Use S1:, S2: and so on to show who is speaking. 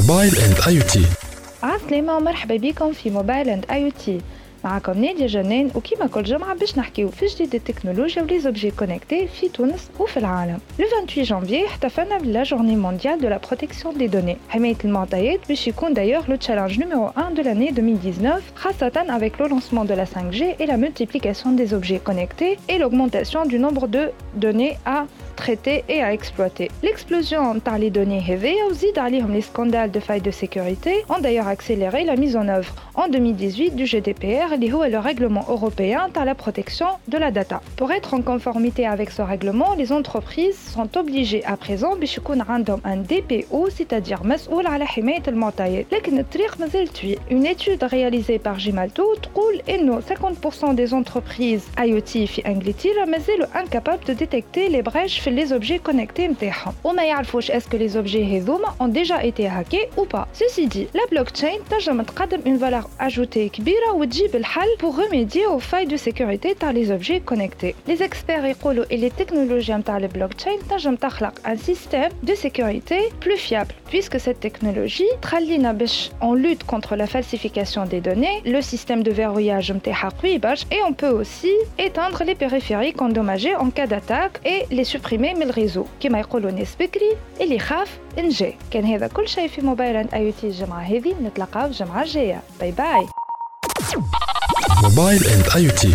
S1: موبايل اند اي تي
S2: عسلامة ومرحبا بكم في موبايل اند اي تي معكم نادية جنان وكيما كل جمعة باش نحكيو في جديد التكنولوجيا وليزوبجي كونيكتي في تونس وفي العالم. لو 28 جانفي احتفلنا بلا جورني مونديال دو لا بروتيكسيون دي دوني. حماية المعطيات باش يكون دايوغ لو تشالنج نيميرو 1 دو لاني 2019 خاصة avec le lancement de la 5G et la multiplication des objets connectés et l'augmentation du nombre de données à traiter et à exploiter. L'explosion par les données heavy aussi les scandales de failles de sécurité ont d'ailleurs accéléré la mise en œuvre. En 2018 du GDPR, le règlement européen par la protection de la data. Pour être en conformité avec ce règlement, les entreprises sont obligées à présent un DPO, c'est-à-dire Une étude réalisée par Gimalto trouve que 50% des entreprises IoT en Angleterre sont incapables de détecter les brèches les objets connectés نتاعهم وما يعرفوش est-ce que les objets هذوما ont déjà été hackés ou pas ceci dit la blockchain تنجم تقدم une valeur ajoutée كبيرة وتجيب الحل pour remédier aux failles de sécurité تاع les objets connectés les experts يقولوا et les technologies نتاع le blockchain تنجم تخلق un système de sécurité plus fiable puisque cette technologie تخلينا باش on lutte contre la falsification des données le système de verrouillage نتاعها قوي et on peut aussi éteindre les périphériques endommagés en cas d'attaque et les supprimer من الريزو كما يقولوا الناس بكري اللي خاف انجي كان هذا كل شيء في موبايل اند آي تي الجمعة هذه. نتلاقاو الجمعة الجاية. باي باي.
S1: موبايل اند آي تي.